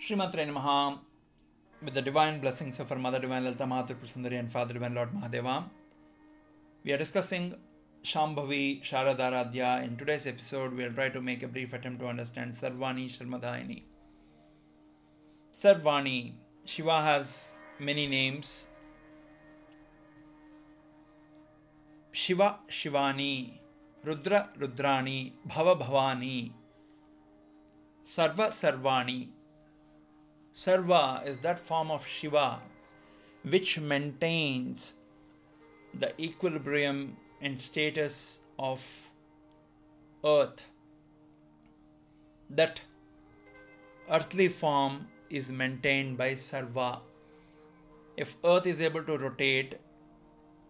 Srimatre Namaha, with the divine blessings of our Mother Divine Lalita Mahathir Sundari and Father Divine Lord Mahadeva, we are discussing Shambhavi Sharadaradhya. In today's episode, we will try to make a brief attempt to understand Sarvani Sharmadayini. Sarvani, Shiva has many names. Shiva Shivani, Rudra Rudrani, Bhava Bhavani, Sarva Sarvani. Sarva is that form of Shiva which maintains the equilibrium and status of earth. That earthly form is maintained by Sarva. If earth is able to rotate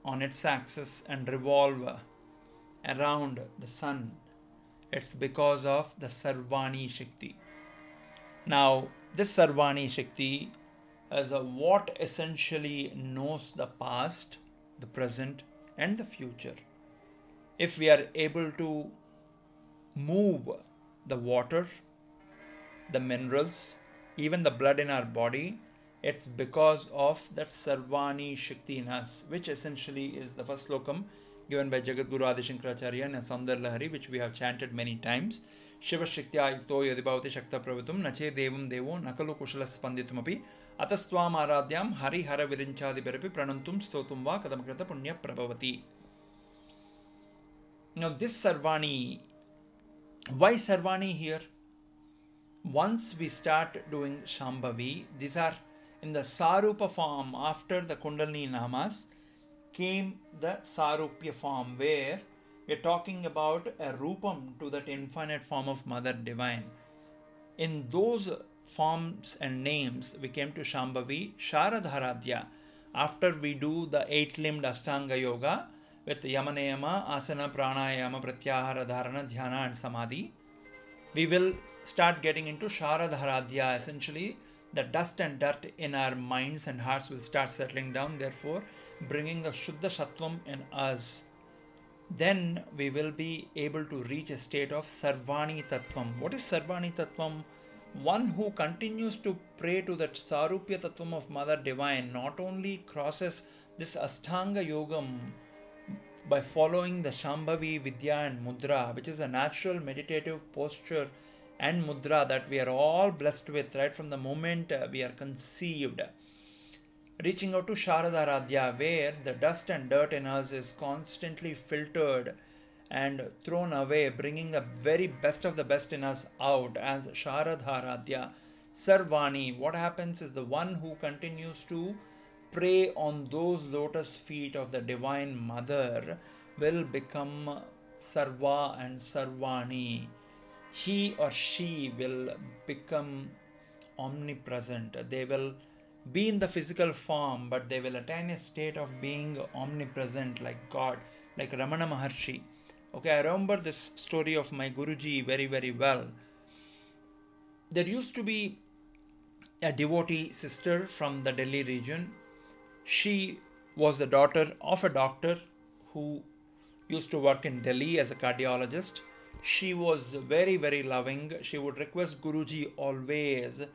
on its axis and revolve around the sun, it's because of the Sarvani Shakti. Now, this Sarvani Shakti is a what essentially knows the past, the present, and the future. If we are able to move the water, the minerals, even the blood in our body, it's because of that Sarvani Shakti in us, which essentially is the first slokam given by Jagat Guru Adi Shankaracharya in Saundarya Lahari, which we have chanted many times. శివశక్త్యాయుక్తో యది భవతి శక్తప్రభుత్వం నచే దేవం దేవో నకలు కుశల స్పందితుమపి అతస్వామారాధ్యాం హరిహర విరించాదిబెరపి ప్రణంతుం స్తోతుం వా కథమకృత పుణ్య ప్రభవతి Now, this Sarvani, why Sarvani here? Once we start doing Shambhavi, these are in the Sarupa form after the Kundalini Namas, came the Sarupya form where we're talking about a Rupam to that infinite form of Mother Divine. In those forms and names, we came to Shambhavi Sharadharadhya. After we do the eight limbed Ashtanga Yoga with Yamanayama, Asana, Pranayama, Pratyahara, Dharana, Dhyana, and Samadhi, we will start getting into Sharadharadhya. Essentially, the dust and dirt in our minds and hearts will start settling down, therefore, bringing the Shuddha Sattvam in us then we will be able to reach a state of Sarvani Tattvam. What is Sarvani Tattvam? One who continues to pray to that Sarupya Tattvam of Mother Divine not only crosses this Astanga Yogam by following the Shambhavi Vidya and Mudra, which is a natural meditative posture and mudra that we are all blessed with right from the moment uh, we are conceived reaching out to Sharadharadhya, where the dust and dirt in us is constantly filtered and thrown away, bringing the very best of the best in us out as Sharadharadhya. Sarvani, what happens is the one who continues to pray on those lotus feet of the Divine Mother will become Sarva and Sarvani. He or she will become omnipresent. They will be in the physical form, but they will attain a state of being omnipresent like God, like Ramana Maharshi. Okay, I remember this story of my Guruji very, very well. There used to be a devotee sister from the Delhi region. She was the daughter of a doctor who used to work in Delhi as a cardiologist. She was very, very loving. She would request Guruji always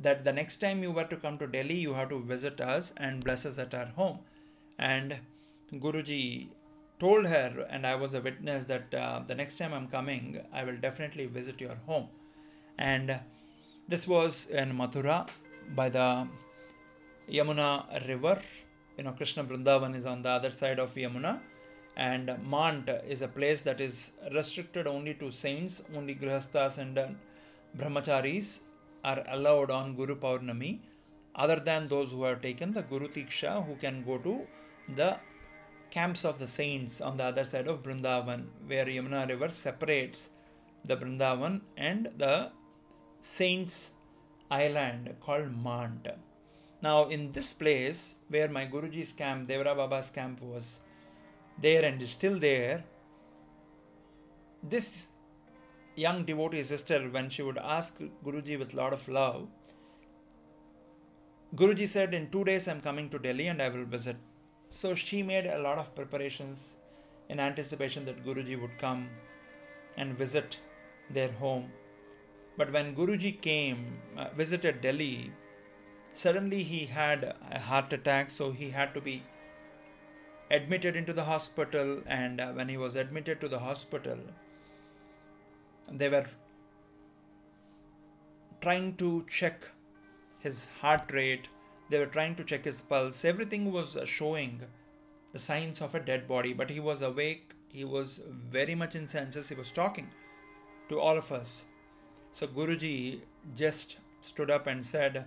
that the next time you were to come to Delhi, you have to visit us and bless us at our home. And Guruji told her, and I was a witness, that uh, the next time I'm coming, I will definitely visit your home. And this was in Mathura by the Yamuna river. You know, Krishna Vrindavan is on the other side of Yamuna. And Mant is a place that is restricted only to saints, only Grihasthas and uh, Brahmacharis are allowed on Guru Paurnami other than those who have taken the Guru Diksha who can go to the camps of the saints on the other side of Brindavan where Yamuna river separates the Brindavan and the saints island called Mant. Now in this place where my Guruji's camp, Devraha Baba's camp was there and is still there, this young devotee sister, when she would ask Guruji with lot of love, Guruji said, In two days I'm coming to Delhi and I will visit. So she made a lot of preparations in anticipation that Guruji would come and visit their home. But when Guruji came, uh, visited Delhi, suddenly he had a heart attack, so he had to be admitted into the hospital. And uh, when he was admitted to the hospital, they were trying to check his heart rate, they were trying to check his pulse. Everything was showing the signs of a dead body, but he was awake, he was very much in senses, he was talking to all of us. So Guruji just stood up and said,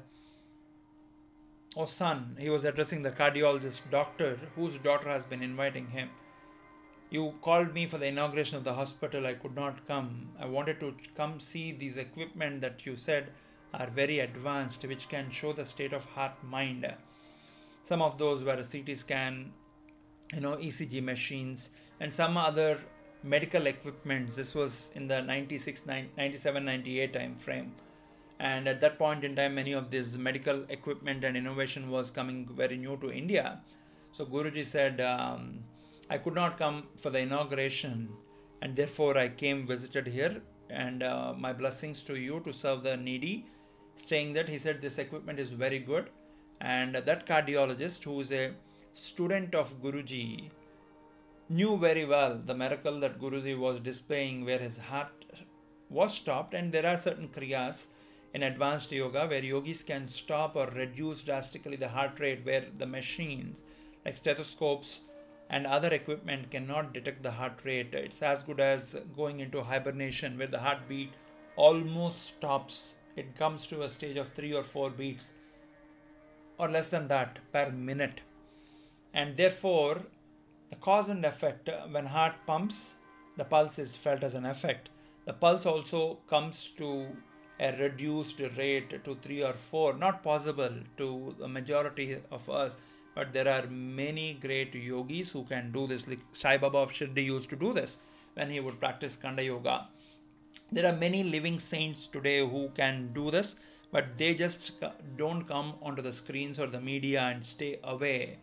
Oh, son, he was addressing the cardiologist doctor whose daughter has been inviting him. You called me for the inauguration of the hospital. I could not come. I wanted to come see these equipment that you said are very advanced, which can show the state of heart mind. Some of those were a CT scan, you know, ECG machines, and some other medical equipment. This was in the 96, 97, 98 time frame. And at that point in time, many of this medical equipment and innovation was coming very new to India. So Guruji said, um, I could not come for the inauguration, and therefore I came visited here. And uh, my blessings to you to serve the needy. Saying that, he said, This equipment is very good. And that cardiologist, who is a student of Guruji, knew very well the miracle that Guruji was displaying where his heart was stopped. And there are certain kriyas in advanced yoga where yogis can stop or reduce drastically the heart rate, where the machines like stethoscopes and other equipment cannot detect the heart rate. It's as good as going into hibernation where the heartbeat almost stops. It comes to a stage of three or four beats or less than that per minute. And therefore, the cause and effect when heart pumps, the pulse is felt as an effect. The pulse also comes to a reduced rate to 3 or 4 not possible to the majority of us but there are many great yogis who can do this. Like Sai Baba of Shirdi used to do this when he would practice Khanda Yoga. There are many living saints today who can do this, but they just don't come onto the screens or the media and stay away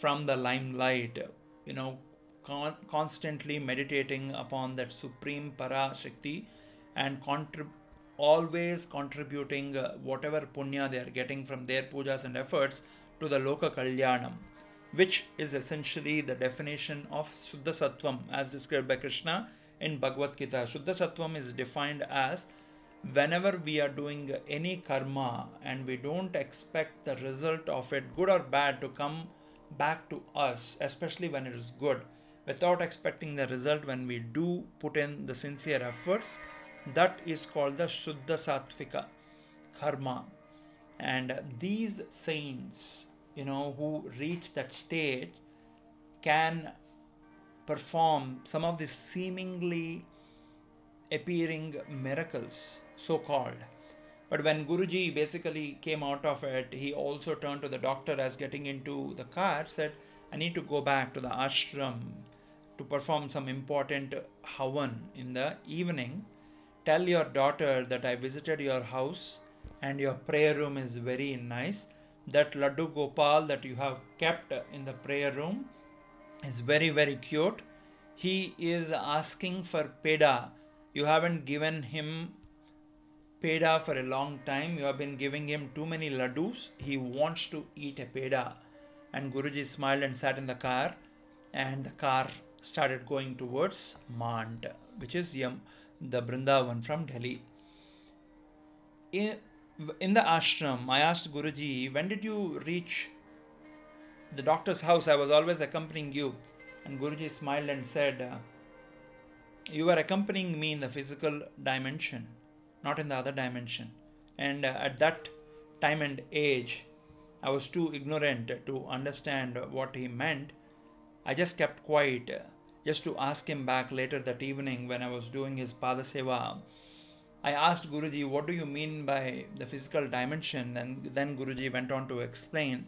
from the limelight. You know, con- constantly meditating upon that supreme para shakti and contrib- always contributing uh, whatever punya they are getting from their pujas and efforts to the Loka Kalyanam, which is essentially the definition of Shuddha Sattvam as described by Krishna in Bhagavad Gita. Shuddha Sattvam is defined as whenever we are doing any karma and we don't expect the result of it, good or bad, to come back to us, especially when it is good, without expecting the result when we do put in the sincere efforts, that is called the Shuddha Sattvika karma and these saints you know who reach that state can perform some of the seemingly appearing miracles so called but when guruji basically came out of it he also turned to the doctor as getting into the car said i need to go back to the ashram to perform some important havan in the evening. Tell your daughter that i visited your house and your prayer room is very nice. That Laddu Gopal that you have kept in the prayer room is very, very cute. He is asking for peda. You haven't given him peda for a long time. You have been giving him too many laddus. He wants to eat a peda. And Guruji smiled and sat in the car, and the car started going towards Mand, which is Yam, the Brindavan from Delhi. Eh, In, the ashram, I asked Guruji, when did you reach the doctor's house? I was always accompanying you. And Guruji smiled and said, uh, You were accompanying me in the physical dimension, not in the other dimension. And uh, at that time and age, I was too ignorant to understand what he meant. I just kept quiet uh, just to ask him back later that evening when I was doing his Padaseva I asked Guruji, what do you mean by the physical dimension? And then Guruji went on to explain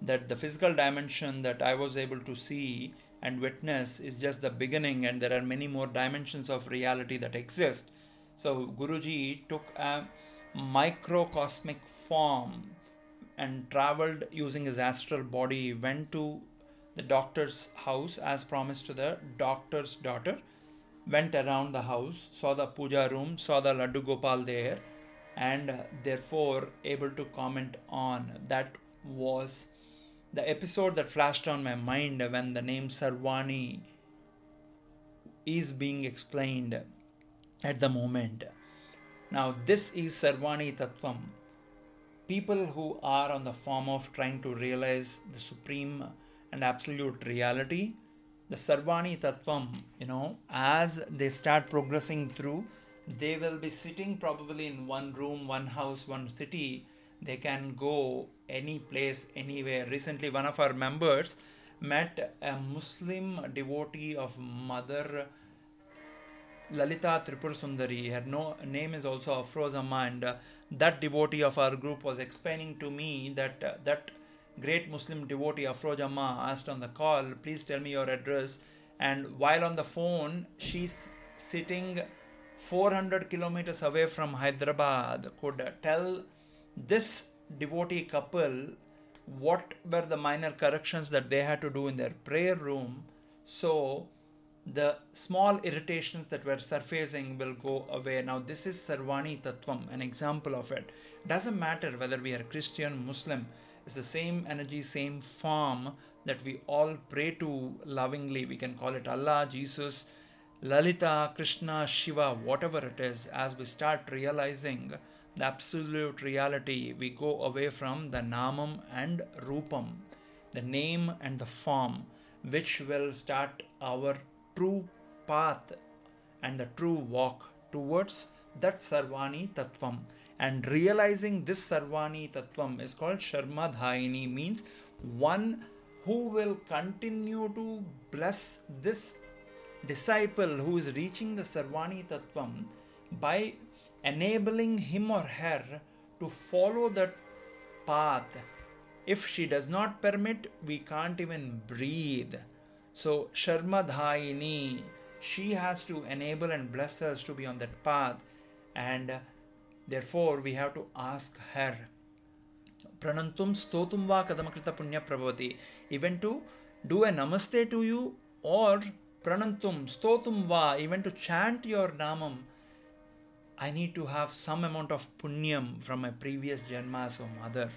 that the physical dimension that I was able to see and witness is just the beginning, and there are many more dimensions of reality that exist. So, Guruji took a microcosmic form and traveled using his astral body, went to the doctor's house as promised to the doctor's daughter went around the house, saw the puja room, saw the Laddu Gopal there, and therefore able to comment on. That was the episode that flashed on my mind when the name Sarvani is being explained at the moment. Now, this is Sarvani Tattvam. People who are on the form of trying to realize the supreme and absolute reality, the Sarvani Tattvam, you know, as they start progressing through, they will be sitting probably in one room, one house, one city. They can go any place, anywhere. Recently, one of our members met a Muslim devotee of Mother Lalita Tripur Sundari. Her no, name is also Afrozamma, and uh, that devotee of our group was explaining to me that uh, that great Muslim devotee Afrozamma asked on the call, "Please tell me your address." And while on the phone, she's sitting 400 kilometers away from Hyderabad. Could tell this devotee couple what were the minor corrections that they had to do in their prayer room so the small irritations that were surfacing will go away now this is sarvani tattvam an example of it doesn't matter whether we are christian muslim it's the same energy same form that we all pray to lovingly we can call it allah jesus lalita krishna shiva whatever it is as we start realizing the absolute reality, we go away from the namam and rupam, the name and the form, which will start our true path and the true walk towards that Sarvani Tattvam. And realizing this Sarvani Tattvam is called Sharmadhaini, means one who will continue to bless this disciple who is reaching the Sarvani Tattvam by enabling him or her to follow that path. If she does not permit, we can't even breathe. So, Sharmadhaini, she has to enable and bless us to be on that path, and therefore we have to ask her. Pranantum stotum va kadamakrita punya prabhavati. Even to do a namaste to you or pranantum stotum va, even to chant your namam I need to have some amount of punyam from my previous janmas or mother,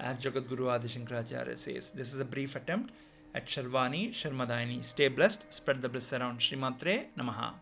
as Jagadguru Adi Shankaracharya says. This is a brief attempt at Sharvani Sharmadayani. Stay blessed, spread the bliss around. Srimatre Namaha.